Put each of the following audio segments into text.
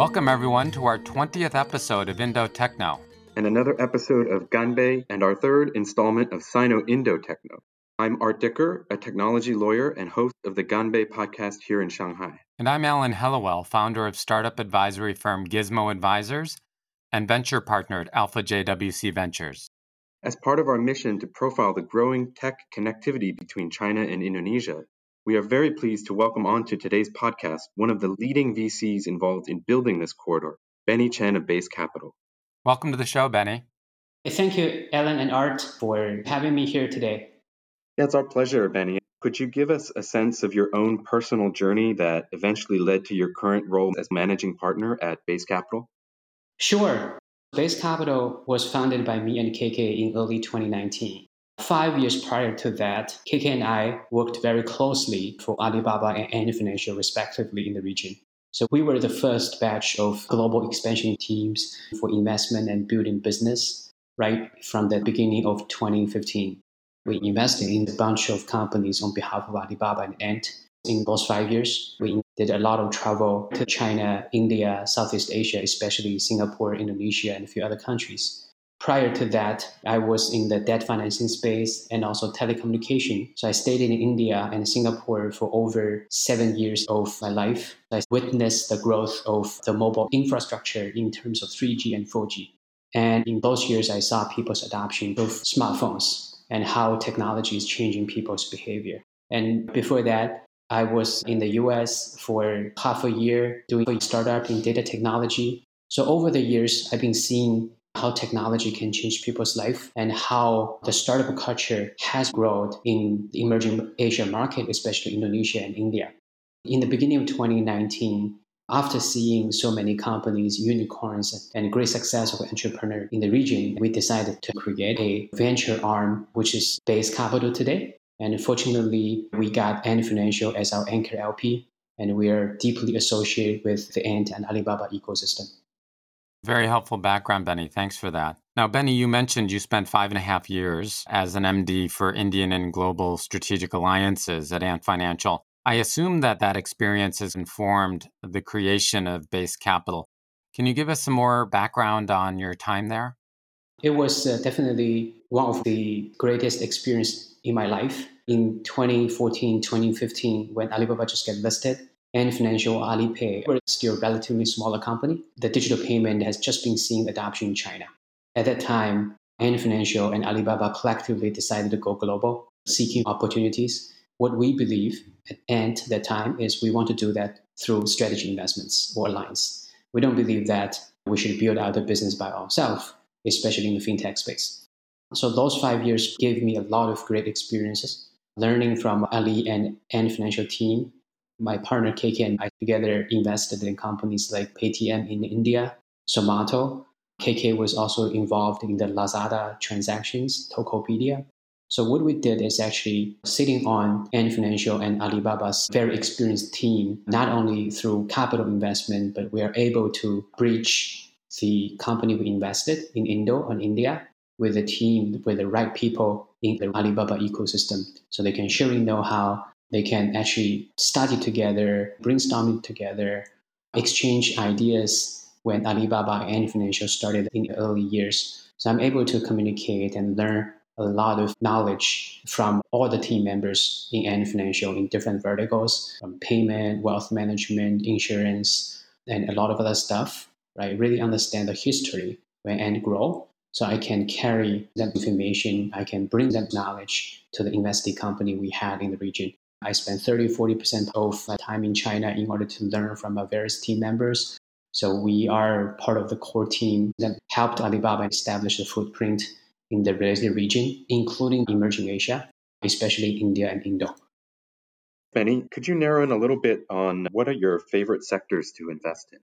Welcome, everyone, to our 20th episode of Indo Techno. And another episode of Ganbei and our third installment of Sino Indo Techno. I'm Art Dicker, a technology lawyer and host of the Ganbei podcast here in Shanghai. And I'm Alan Hellawell, founder of startup advisory firm Gizmo Advisors and venture partner at Alpha JWC Ventures. As part of our mission to profile the growing tech connectivity between China and Indonesia, we are very pleased to welcome onto today's podcast one of the leading VCs involved in building this corridor, Benny Chen of Base Capital. Welcome to the show, Benny. Thank you, Ellen and Art, for having me here today. Yeah, it's our pleasure, Benny. Could you give us a sense of your own personal journey that eventually led to your current role as managing partner at Base Capital? Sure. Base Capital was founded by me and KK in early 2019. Five years prior to that, KK and I worked very closely for Alibaba and Ant Financial, respectively, in the region. So we were the first batch of global expansion teams for investment and building business right from the beginning of 2015. We invested in a bunch of companies on behalf of Alibaba and Ant. In those five years, we did a lot of travel to China, India, Southeast Asia, especially Singapore, Indonesia, and a few other countries. Prior to that, I was in the debt financing space and also telecommunication. So I stayed in India and Singapore for over seven years of my life. I witnessed the growth of the mobile infrastructure in terms of 3G and 4G. And in those years, I saw people's adoption of smartphones and how technology is changing people's behavior. And before that, I was in the US for half a year doing a startup in data technology. So over the years, I've been seeing how technology can change people's life and how the startup culture has grown in the emerging Asian market, especially Indonesia and India. In the beginning of 2019, after seeing so many companies, unicorns, and great success of entrepreneurs in the region, we decided to create a venture arm, which is Base Capital today. And fortunately, we got Ant Financial as our anchor LP, and we are deeply associated with the Ant and Alibaba ecosystem. Very helpful background, Benny. Thanks for that. Now, Benny, you mentioned you spent five and a half years as an MD for Indian and Global Strategic Alliances at Ant Financial. I assume that that experience has informed the creation of Base Capital. Can you give us some more background on your time there? It was uh, definitely one of the greatest experience in my life. In 2014, 2015, when Alibaba just got listed, Ant Financial, Alipay were still a relatively smaller company. The digital payment has just been seeing adoption in China. At that time, Ant Financial and Alibaba collectively decided to go global, seeking opportunities. What we believe at Ant at that time is we want to do that through strategy investments or alliance. We don't believe that we should build out a business by ourselves, especially in the fintech space. So those five years gave me a lot of great experiences, learning from Ali and Ant Financial team my partner KK and I together invested in companies like Paytm in India, Zomato. KK was also involved in the Lazada transactions, Tokopedia. So what we did is actually sitting on Ant Financial and Alibaba's very experienced team, not only through capital investment, but we are able to bridge the company we invested in Indo and India with a team with the right people in the Alibaba ecosystem so they can share know-how they can actually study together, brainstorming together, exchange ideas when Alibaba and Financial started in the early years. So I'm able to communicate and learn a lot of knowledge from all the team members in Ant Financial in different verticals, from payment, wealth management, insurance, and a lot of other stuff, right? Really understand the history when Ant grow. So I can carry that information, I can bring that knowledge to the investing company we had in the region. I spent 30, 40% of my time in China in order to learn from our various team members. So we are part of the core team that helped Alibaba establish a footprint in the related region, including emerging Asia, especially India and Indo. Benny, could you narrow in a little bit on what are your favorite sectors to invest in?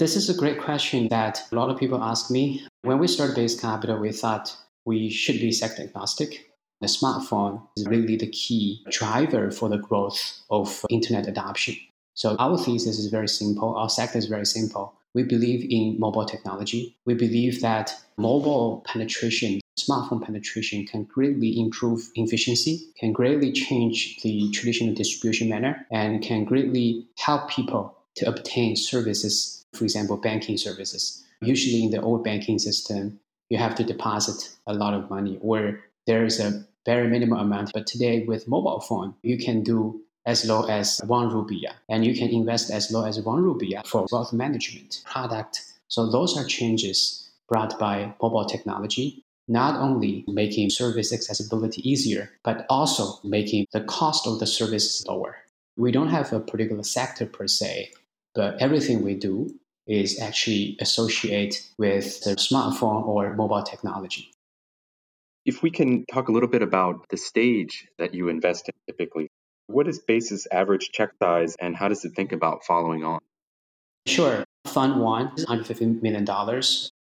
This is a great question that a lot of people ask me. When we started Base Capital, we thought we should be sector agnostic. The smartphone is really the key driver for the growth of internet adoption. So our thesis is very simple. Our sector is very simple. We believe in mobile technology. We believe that mobile penetration smartphone penetration can greatly improve efficiency, can greatly change the traditional distribution manner, and can greatly help people to obtain services, for example, banking services. Usually in the old banking system, you have to deposit a lot of money or there is a very minimal amount. But today with mobile phone, you can do as low as one rupiah and you can invest as low as one rupiah for wealth management product. So those are changes brought by mobile technology not only making service accessibility easier, but also making the cost of the service lower. We don't have a particular sector per se, but everything we do is actually associated with the smartphone or mobile technology. If we can talk a little bit about the stage that you invest in typically, what is Base's average check size and how does it think about following on? Sure. Fund one is $150 million.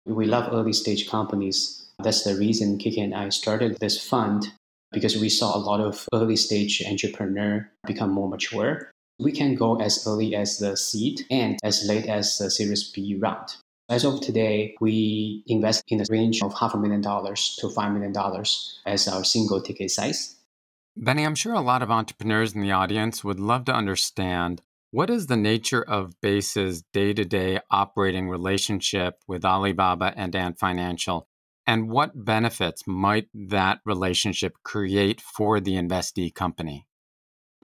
We love early stage companies that's the reason KK and I started this fund because we saw a lot of early stage entrepreneur become more mature. We can go as early as the seed and as late as the Series B round. As of today, we invest in the range of half a million dollars to $5 million as our single ticket size. Benny, I'm sure a lot of entrepreneurs in the audience would love to understand what is the nature of Base's day to day operating relationship with Alibaba and Ant Financial and what benefits might that relationship create for the investee company?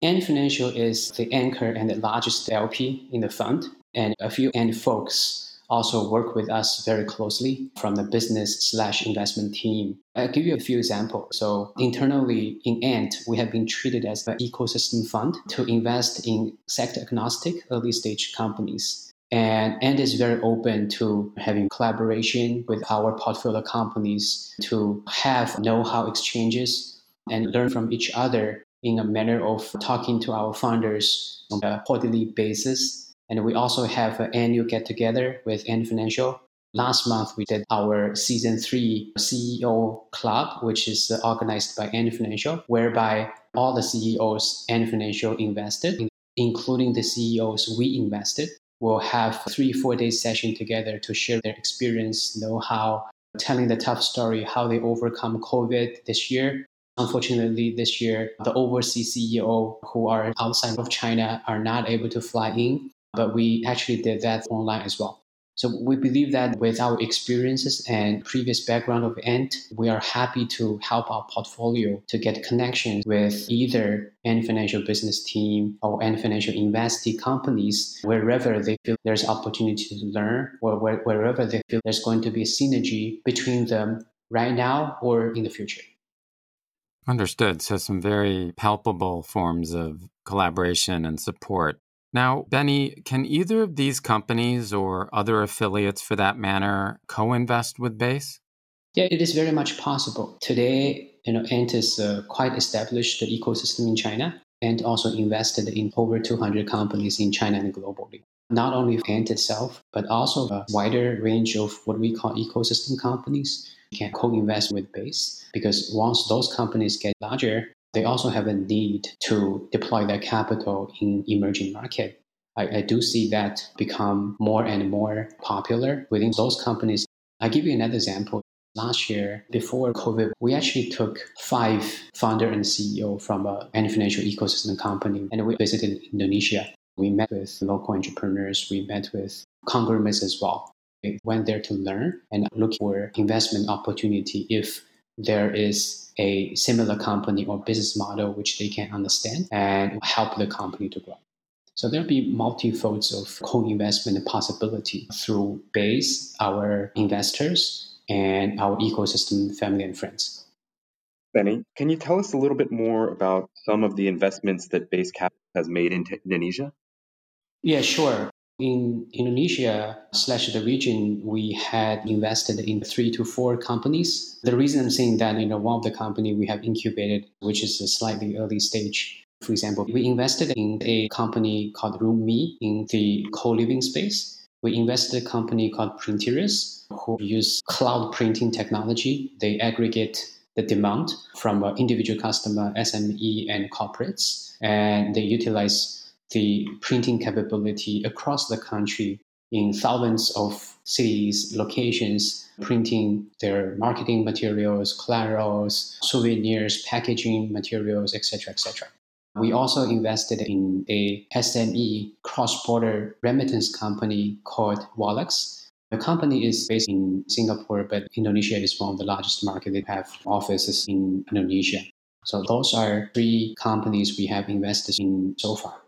Ant Financial is the anchor and the largest LP in the fund, and a few Ant folks also work with us very closely from the business slash investment team. I'll give you a few examples. So internally in Ant, we have been treated as an ecosystem fund to invest in sector agnostic early stage companies. And Ant is very open to having collaboration with our portfolio companies to have know-how exchanges and learn from each other in a manner of talking to our founders on a quarterly basis. And we also have an annual get together with Ant Financial. Last month, we did our season three CEO club, which is organized by Ant Financial, whereby all the CEOs Ant Financial invested, including the CEOs we invested will have three, four days session together to share their experience, know how, telling the tough story, how they overcome COVID this year. Unfortunately, this year, the overseas CEO who are outside of China are not able to fly in, but we actually did that online as well. So we believe that with our experiences and previous background of Ant, we are happy to help our portfolio to get connections with either Ant Financial business team or Ant Financial investee companies wherever they feel there's opportunity to learn or wherever they feel there's going to be a synergy between them right now or in the future. Understood. So some very palpable forms of collaboration and support. Now, Benny, can either of these companies or other affiliates for that matter co invest with Base? Yeah, it is very much possible. Today, you know, Ant is uh, quite established the ecosystem in China and also invested in over 200 companies in China and globally. Not only Ant itself, but also a wider range of what we call ecosystem companies can co-invest with Base because once those companies get larger, they also have a need to deploy their capital in emerging market. I, I do see that become more and more popular within those companies. I'll give you another example. Last year, before COVID, we actually took five founder and CEO from a financial ecosystem company, and we visited Indonesia. We met with local entrepreneurs. We met with conglomerates as well. We went there to learn and look for investment opportunity if there is a similar company or business model which they can understand and help the company to grow. So there'll be multi-folds of co-investment possibility through Base, our investors, and our ecosystem family and friends. Benny, can you tell us a little bit more about some of the investments that Base Capital has made in Indonesia? Yeah, sure. In Indonesia slash the region, we had invested in three to four companies. The reason I'm saying that, you know, one of the company we have incubated, which is a slightly early stage. For example, we invested in a company called RoomMe in the co-living space. We invested a company called Printerous, who use cloud printing technology. They aggregate the demand from uh, individual customer, SME, and corporates, and they utilize the printing capability across the country in thousands of cities, locations, printing their marketing materials, collaterals, souvenirs, packaging materials, etc., etc. We also invested in a SME cross-border remittance company called Wallex. The company is based in Singapore, but Indonesia is one of the largest markets. They have offices in Indonesia. So those are three companies we have invested in so far.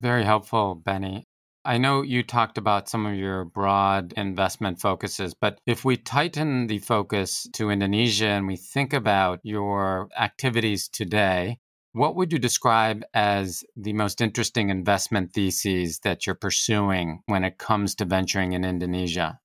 Very helpful, Benny. I know you talked about some of your broad investment focuses, but if we tighten the focus to Indonesia and we think about your activities today, what would you describe as the most interesting investment theses that you're pursuing when it comes to venturing in Indonesia?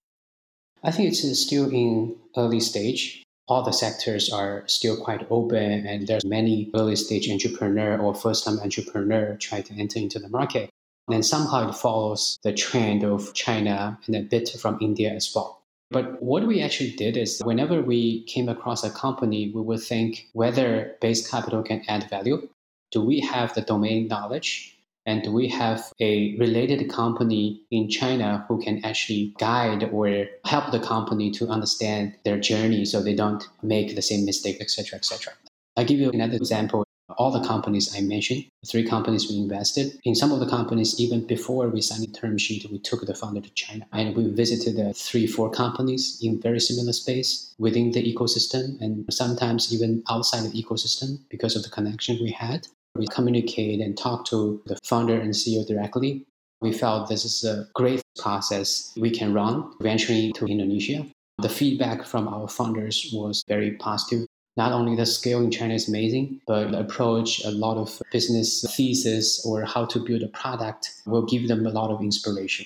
I think it's still in early stage. All the sectors are still quite open, and there's many early stage entrepreneur or first time entrepreneur trying to enter into the market. And somehow it follows the trend of China and a bit from India as well. But what we actually did is whenever we came across a company, we would think whether base capital can add value. Do we have the domain knowledge? And we have a related company in China who can actually guide or help the company to understand their journey so they don't make the same mistake, etc., etc. I'll give you another example all the companies I mentioned, three companies we invested. In some of the companies, even before we signed the term sheet, we took the founder to China and we visited three, four companies in very similar space within the ecosystem and sometimes even outside the ecosystem because of the connection we had. We communicate and talk to the founder and CEO directly. We felt this is a great process we can run venturing to Indonesia. The feedback from our founders was very positive not only the scale in China is amazing, but the approach, a lot of business thesis or how to build a product will give them a lot of inspiration.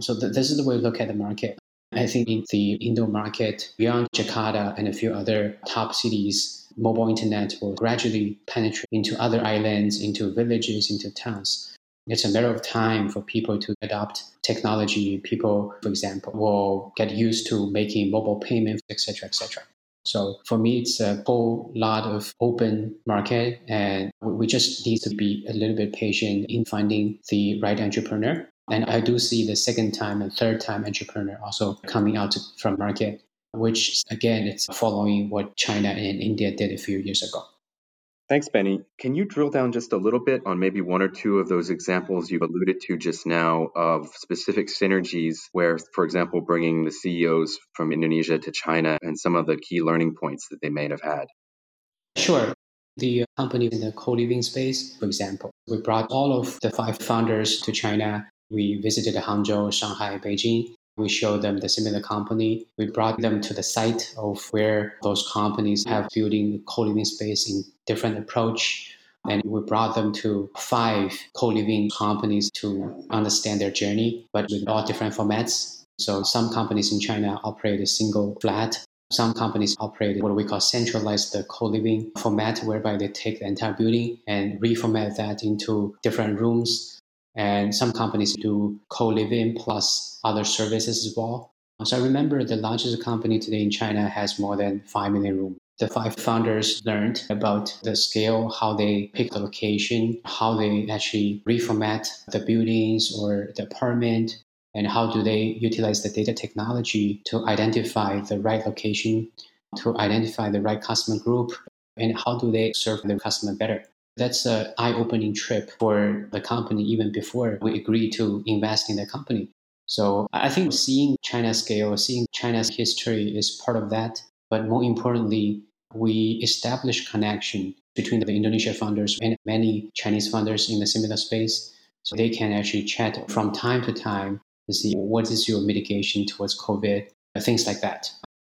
So th- this is the way we look at the market. I think in the Indo market, beyond Jakarta and a few other top cities, mobile internet will gradually penetrate into other islands, into villages, into towns. It's a matter of time for people to adopt technology. People, for example, will get used to making mobile payments, etc., etc. So for me, it's a whole lot of open market, and we just need to be a little bit patient in finding the right entrepreneur. And I do see the second time and third time entrepreneur also coming out from market, which again, it's following what China and India did a few years ago. Thanks, Benny. Can you drill down just a little bit on maybe one or two of those examples you've alluded to just now of specific synergies where, for example, bringing the CEOs from Indonesia to China and some of the key learning points that they may have had? Sure. The company in the co living space, for example, we brought all of the five founders to China. We visited Hangzhou, Shanghai, Beijing, we showed them the similar company. We brought them to the site of where those companies have building co-living space in different approach. And we brought them to five co-living companies to understand their journey, but with all different formats. So some companies in China operate a single flat. Some companies operate what we call centralized co-living format, whereby they take the entire building and reformat that into different rooms and some companies do co-living plus other services as well. So I remember the largest company today in China has more than 5 million rooms. The five founders learned about the scale, how they pick the location, how they actually reformat the buildings or the apartment, and how do they utilize the data technology to identify the right location, to identify the right customer group, and how do they serve the customer better. That's an eye opening trip for the company even before we agreed to invest in the company. So I think seeing China scale, seeing China's history is part of that. But more importantly, we established connection between the Indonesia founders and many Chinese founders in the similar space. So they can actually chat from time to time to see what is your mitigation towards COVID, things like that.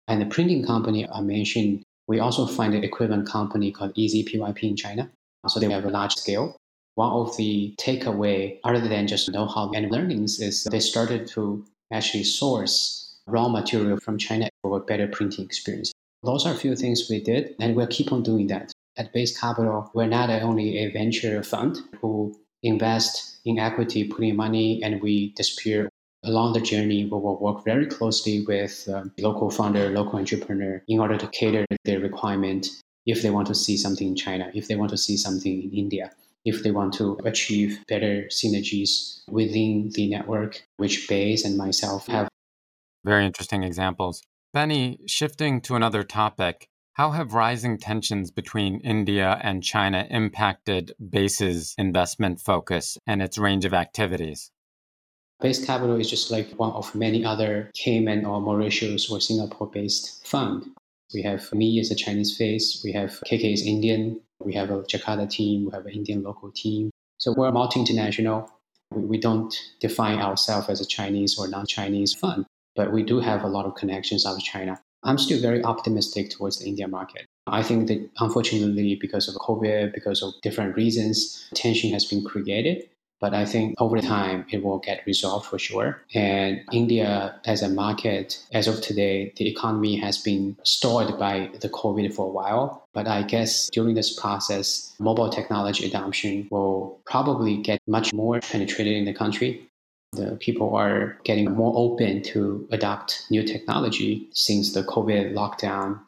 And the printing company I mentioned, we also find an equivalent company called Easy PYP in China. So they have a large scale. One of the takeaway, other than just know-how and learnings, is they started to actually source raw material from China for a better printing experience. Those are a few things we did, and we'll keep on doing that. At Base Capital, we're not only a venture fund who invest in equity, putting money, and we disappear. Along the journey, we will work very closely with um, local founder, local entrepreneur in order to cater their requirement if they want to see something in China, if they want to see something in India, if they want to achieve better synergies within the network, which Base and myself have Very interesting examples. Benny, shifting to another topic, how have rising tensions between India and China impacted Base's investment focus and its range of activities? Base Capital is just like one of many other Cayman or Mauritius or Singapore based fund. We have me as a Chinese face, we have KK is Indian, we have a Jakarta team, we have an Indian local team. So we're multi international. We, we don't define ourselves as a Chinese or non Chinese fund, but we do have a lot of connections out of China. I'm still very optimistic towards the India market. I think that unfortunately, because of COVID, because of different reasons, tension has been created. But I think over time it will get resolved for sure. And India as a market, as of today, the economy has been stalled by the COVID for a while. But I guess during this process, mobile technology adoption will probably get much more penetrated in the country. The people are getting more open to adopt new technology since the COVID lockdown.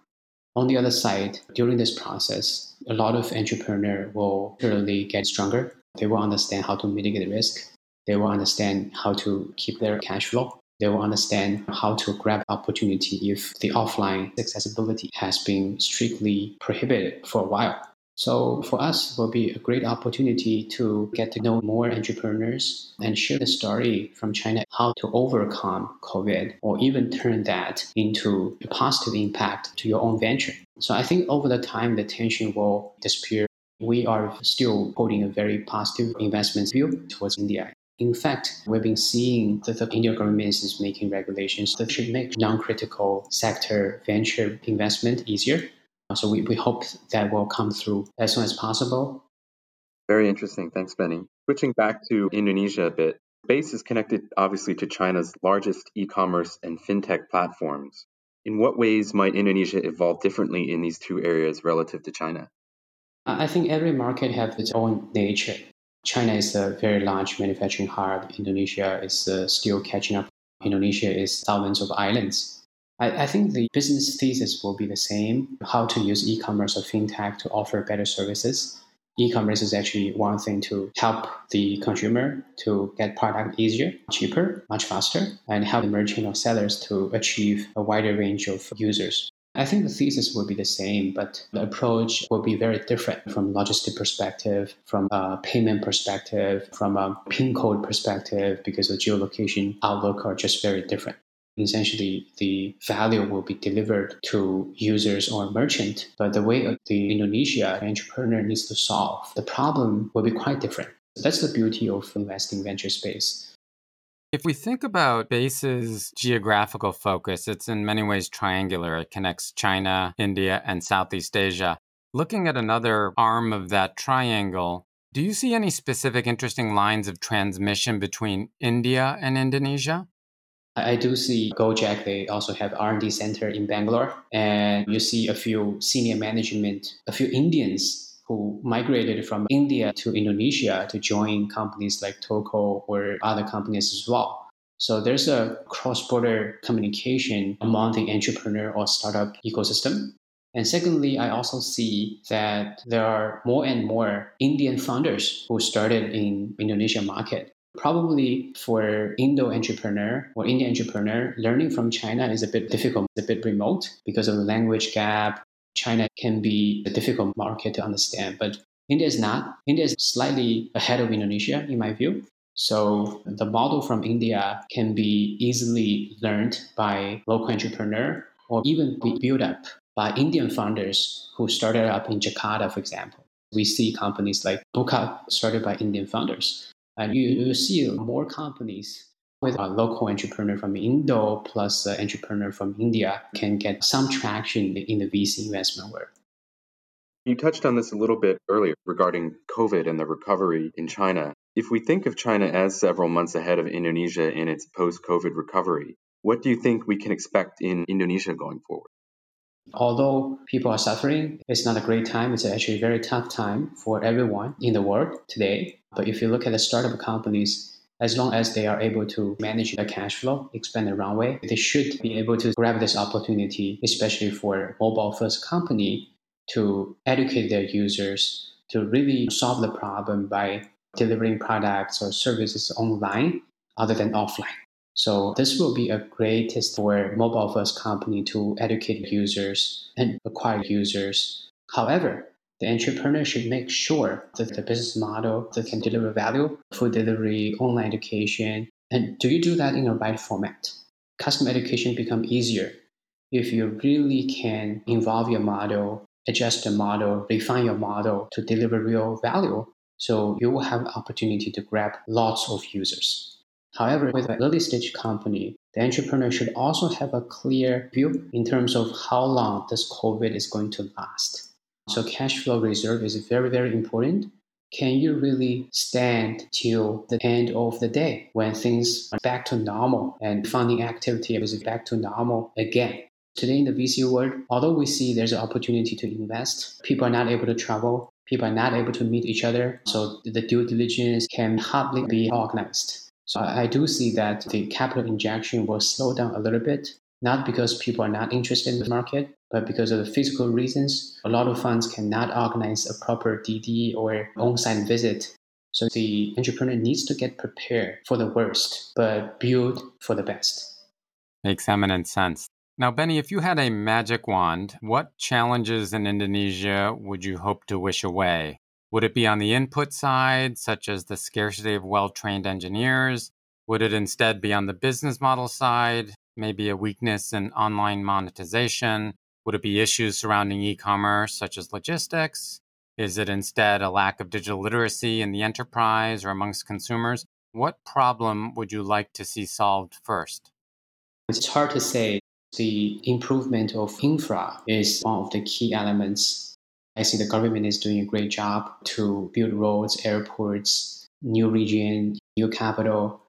On the other side, during this process, a lot of entrepreneurs will really get stronger they will understand how to mitigate risk. They will understand how to keep their cash flow. They will understand how to grab opportunity if the offline accessibility has been strictly prohibited for a while. So for us, it will be a great opportunity to get to know more entrepreneurs and share the story from China how to overcome COVID or even turn that into a positive impact to your own venture. So I think over the time, the tension will disappear we are still holding a very positive investment view towards India. In fact, we've been seeing that the Indian government is making regulations that should make non-critical sector venture investment easier. So we, we hope that will come through as soon as possible. Very interesting. Thanks, Benny. Switching back to Indonesia a bit, Base is connected obviously to China's largest e-commerce and fintech platforms. In what ways might Indonesia evolve differently in these two areas relative to China? I think every market has its own nature. China is a very large manufacturing hub. Indonesia is uh, still catching up. Indonesia is thousands of islands. I, I, think the business thesis will be the same how to use e commerce or fintech to offer better services. E commerce is actually one thing to help the consumer to get product easier, cheaper, much faster, and help the merchant or sellers to achieve a wider range of users. I think the thesis will be the same, but the approach will be very different from logistic perspective, from a payment perspective, from a pin code perspective, because the geolocation outlook are just very different. Essentially, the value will be delivered to users or merchant, but the way the Indonesia entrepreneur needs to solve the problem will be quite different. That's the beauty of investing venture space. If we think about Base's geographical focus, it's in many ways triangular. It connects China, India, and Southeast Asia. Looking at another arm of that triangle, do you see any specific interesting lines of transmission between India and Indonesia? I do see Gojek. They also have R&D center in Bangalore, and you see a few senior management, a few Indians who migrated from India to Indonesia to join companies like Toko or other companies as well. So there's a cross-border communication among the entrepreneur or startup ecosystem. And secondly, I also see that there are more and more Indian founders who started in Indonesia market. Probably for Indo entrepreneur or Indian entrepreneur, learning from China is a bit difficult, a bit remote because of the language gap, China can be a difficult market to understand, but India is not. India is slightly ahead of Indonesia, in my view. So the model from India can be easily learned by local entrepreneur or even be built up by Indian founders who started up in Jakarta, for example. We see companies like Bukka started by Indian founders. And you, you see more companies with a local entrepreneur from Indo plus an entrepreneur from India can get some traction in the VC investment world. You touched on this a little bit earlier regarding COVID and the recovery in China. If we think of China as several months ahead of Indonesia in its post COVID recovery, what do you think we can expect in Indonesia going forward? Although people are suffering, it's not a great time. It's actually a very tough time for everyone in the world today. But if you look at the startup companies, as long as they are able to manage their cash flow, expand the runway, they should be able to grab this opportunity, especially for mobile first company to educate their users to really solve the problem by delivering products or services online other than offline. So this will be a greatest for mobile first company to educate users and acquire users. However, the entrepreneur should make sure that the business model that can deliver value, food delivery, online education, and do you do that in the right format? Customer education become easier if you really can involve your model, adjust the model, refine your model to deliver real value. So you will have opportunity to grab lots of users. However, with an early stage company, the entrepreneur should also have a clear view in terms of how long this COVID is going to last. So cash flow reserve is very, very important. Can you really stand till the end of the day when things are back to normal and funding activity is back to normal again? Today in the VC world, although we see there's an opportunity to invest, people are not able to travel, people are not able to meet each other, so the due diligence can hardly be organized. So I do see that the capital injection will slow down a little bit, not because people are not interested in the market, but because of the physical reasons, a lot of funds cannot organize a proper DD or on-site visit. So the entrepreneur needs to get prepared for the worst, but build for the best. Makes eminent sense. Now, Benny, if you had a magic wand, what challenges in Indonesia would you hope to wish away? Would it be on the input side, such as the scarcity of well trained engineers? Would it instead be on the business model side, maybe a weakness in online monetization? Would it be issues surrounding e commerce, such as logistics? Is it instead a lack of digital literacy in the enterprise or amongst consumers? What problem would you like to see solved first? It's hard to say. The improvement of infra is one of the key elements. I see the government is doing a great job to build roads, airports, new region, new capital,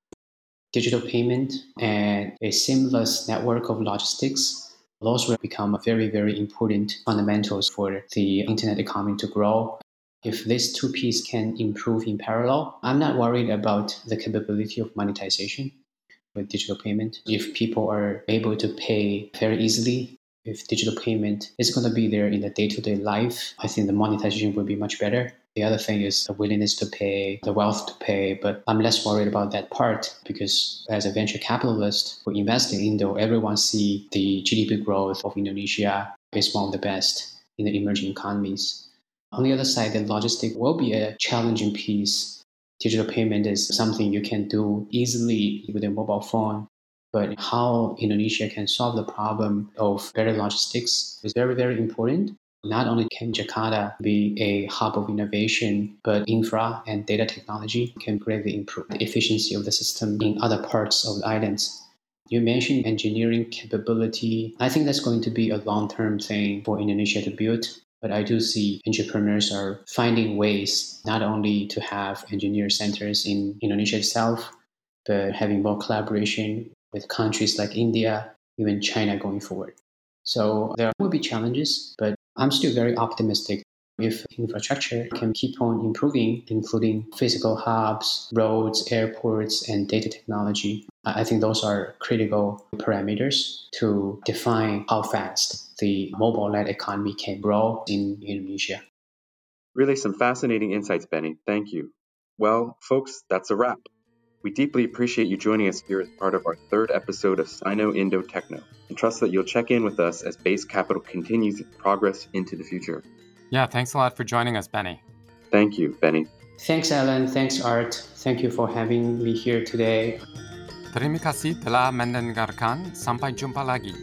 digital payment, and a seamless network of logistics those will become very, very important fundamentals for the internet economy to grow. If these two pieces can improve in parallel, I'm not worried about the capability of monetization with digital payment. If people are able to pay very easily, if digital payment is going to be there in the day to day life, I think the monetization will be much better. The other thing is the willingness to pay, the wealth to pay, but I'm less worried about that part because as a venture capitalist who invest in Indo, everyone see the GDP growth of Indonesia is one of the best in the emerging economies. On the other side, the logistic will be a challenging piece. Digital payment is something you can do easily with a mobile phone. But how Indonesia can solve the problem of better logistics is very, very important. Not only can Jakarta be a hub of innovation, but infra and data technology can greatly improve the efficiency of the system in other parts of the islands. You mentioned engineering capability. I think that's going to be a long term thing for Indonesia to build. But I do see entrepreneurs are finding ways not only to have engineer centers in Indonesia itself, but having more collaboration with countries like India, even China going forward. So there will be challenges, but I'm still very optimistic if infrastructure can keep on improving, including physical hubs, roads, airports, and data technology. I think those are critical parameters to define how fast the mobile led economy can grow in Indonesia. Really, some fascinating insights, Benny. Thank you. Well, folks, that's a wrap. We deeply appreciate you joining us here as part of our third episode of Sino Indo Techno and trust that you'll check in with us as Base Capital continues its progress into the future. Yeah, thanks a lot for joining us, Benny. Thank you, Benny. Thanks, Alan. Thanks, Art. Thank you for having me here today. Terima kasih telah mendengarkan. Sampai jumpa lagi.